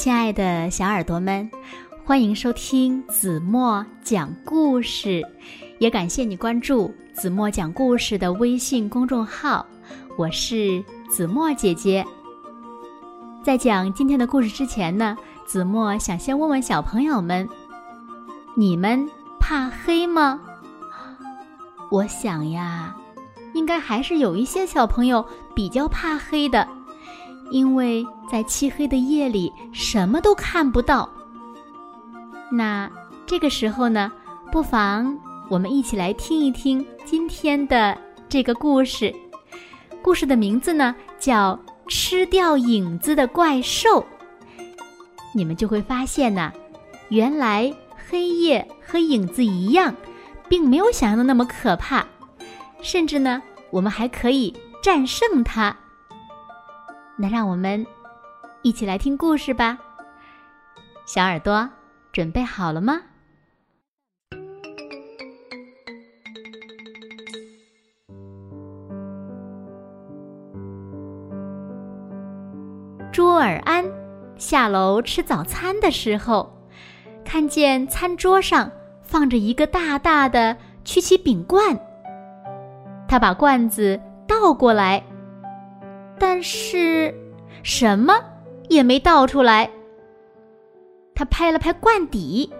亲爱的小耳朵们，欢迎收听子墨讲故事，也感谢你关注子墨讲故事的微信公众号。我是子墨姐姐。在讲今天的故事之前呢，子墨想先问问小朋友们：你们怕黑吗？我想呀，应该还是有一些小朋友比较怕黑的。因为在漆黑的夜里什么都看不到。那这个时候呢，不妨我们一起来听一听今天的这个故事。故事的名字呢叫《吃掉影子的怪兽》。你们就会发现呢，原来黑夜和影子一样，并没有想象的那么可怕，甚至呢，我们还可以战胜它。那让我们一起来听故事吧，小耳朵准备好了吗？朱尔安下楼吃早餐的时候，看见餐桌上放着一个大大的曲奇饼罐，他把罐子倒过来。但是，什么也没倒出来。他拍了拍罐底，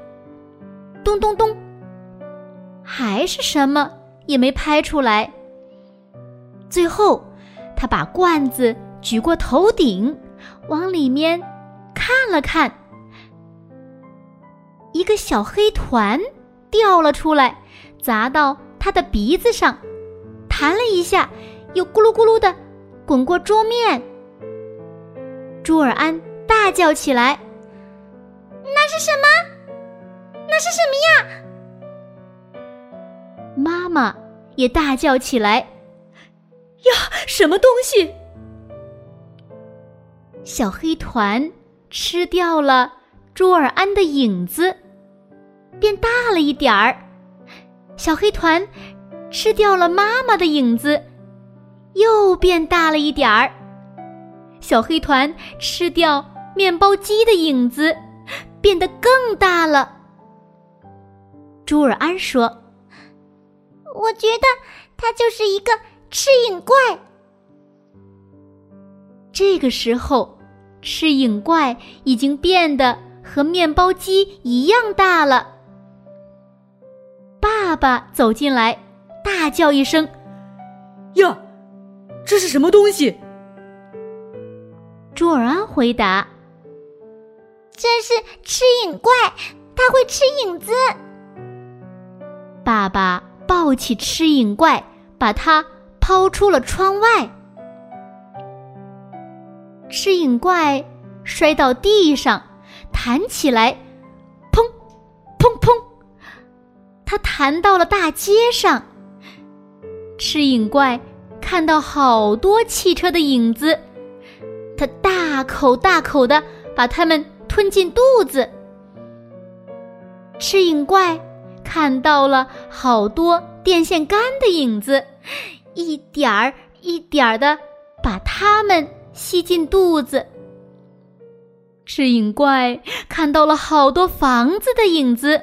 咚咚咚，还是什么也没拍出来。最后，他把罐子举过头顶，往里面看了看，一个小黑团掉了出来，砸到他的鼻子上，弹了一下，又咕噜咕噜的。滚过桌面，朱尔安大叫起来：“那是什么？那是什么呀？”妈妈也大叫起来：“呀，什么东西？”小黑团吃掉了朱尔安的影子，变大了一点儿。小黑团吃掉了妈妈的影子。又变大了一点儿，小黑团吃掉面包机的影子，变得更大了。朱尔安说：“我觉得它就是一个吃影怪。”这个时候，吃影怪已经变得和面包机一样大了。爸爸走进来，大叫一声：“呀！”这是什么东西？朱尔安回答：“这是吃影怪，它会吃影子。”爸爸抱起吃影怪，把它抛出了窗外。吃影怪摔到地上，弹起来，砰，砰砰，它弹到了大街上。吃影怪。看到好多汽车的影子，他大口大口的把它们吞进肚子。吃影怪看到了好多电线杆的影子，一点儿一点儿的把它们吸进肚子。吃影怪看到了好多房子的影子，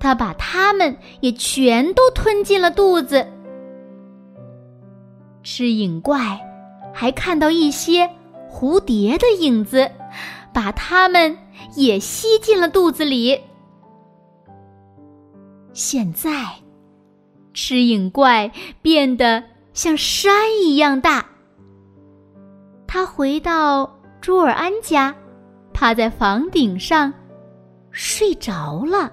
他把它们也全都吞进了肚子。吃影怪，还看到一些蝴蝶的影子，把它们也吸进了肚子里。现在，吃影怪变得像山一样大。他回到朱尔安家，趴在房顶上睡着了。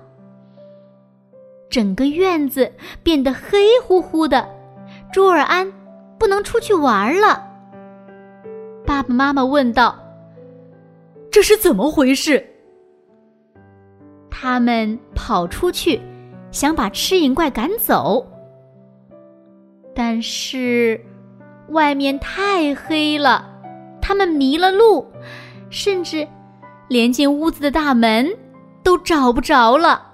整个院子变得黑乎乎的，朱尔安。不能出去玩了。爸爸妈妈问道：“这是怎么回事？”他们跑出去，想把吃影怪赶走，但是外面太黑了，他们迷了路，甚至连进屋子的大门都找不着了。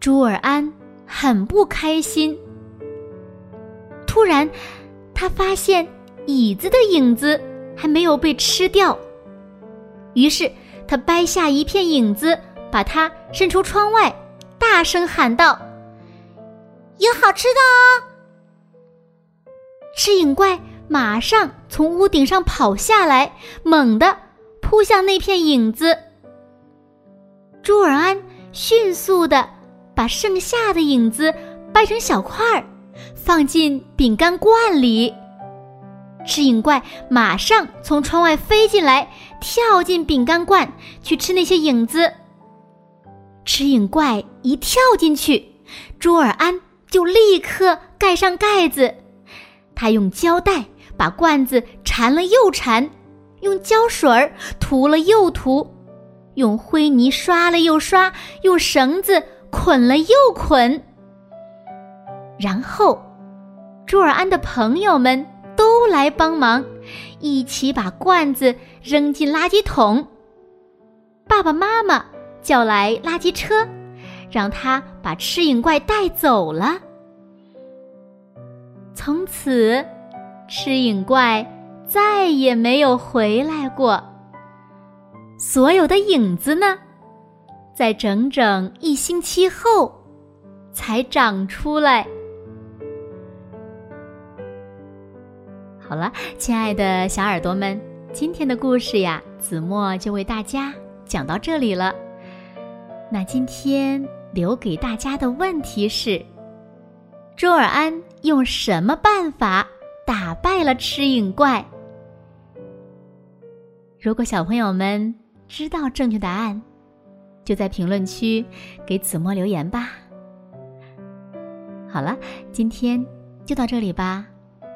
朱尔安很不开心。突然，他发现椅子的影子还没有被吃掉。于是他掰下一片影子，把它伸出窗外，大声喊道：“有好吃的哦！”吃影怪马上从屋顶上跑下来，猛地扑向那片影子。朱尔安迅速的把剩下的影子掰成小块儿，放进饼干罐里。吃影怪马上从窗外飞进来，跳进饼干罐去吃那些影子。吃影怪一跳进去，朱尔安就立刻盖上盖子。他用胶带把罐子缠了又缠，用胶水涂了又涂，用灰泥刷了又刷，用绳子捆了又捆。然后，朱尔安的朋友们。都来帮忙，一起把罐子扔进垃圾桶。爸爸妈妈叫来垃圾车，让他把吃影怪带走了。从此，吃影怪再也没有回来过。所有的影子呢，在整整一星期后才长出来。好了，亲爱的小耳朵们，今天的故事呀，子墨就为大家讲到这里了。那今天留给大家的问题是：周尔安用什么办法打败了吃影怪？如果小朋友们知道正确答案，就在评论区给子墨留言吧。好了，今天就到这里吧。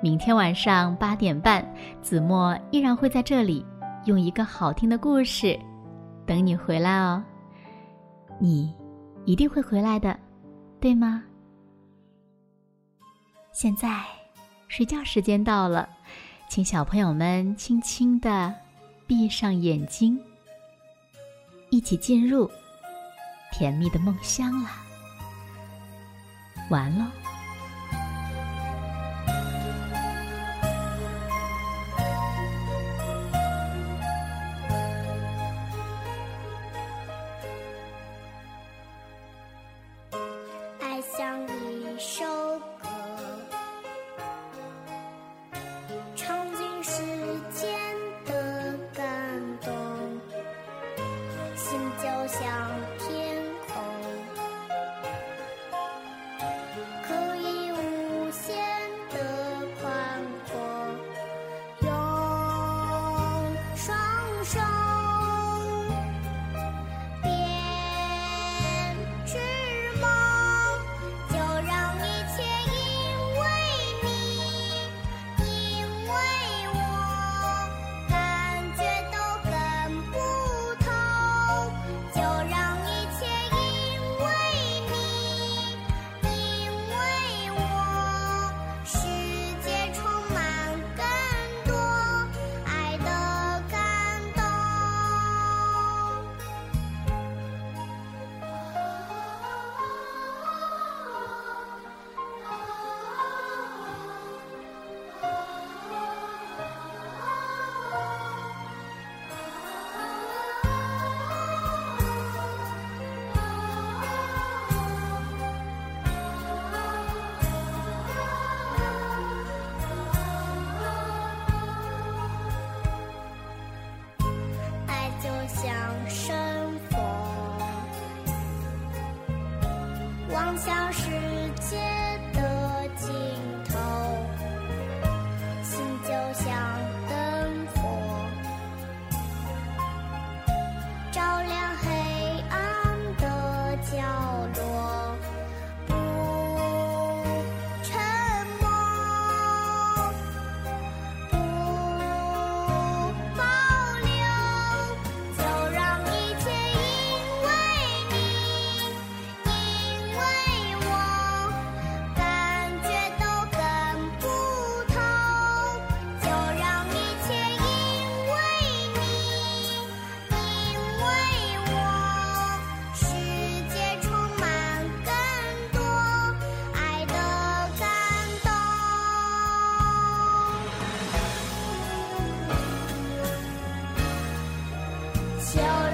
明天晚上八点半，子墨依然会在这里，用一个好听的故事等你回来哦。你一定会回来的，对吗？现在睡觉时间到了，请小朋友们轻轻的闭上眼睛，一起进入甜蜜的梦乡啦。完了。小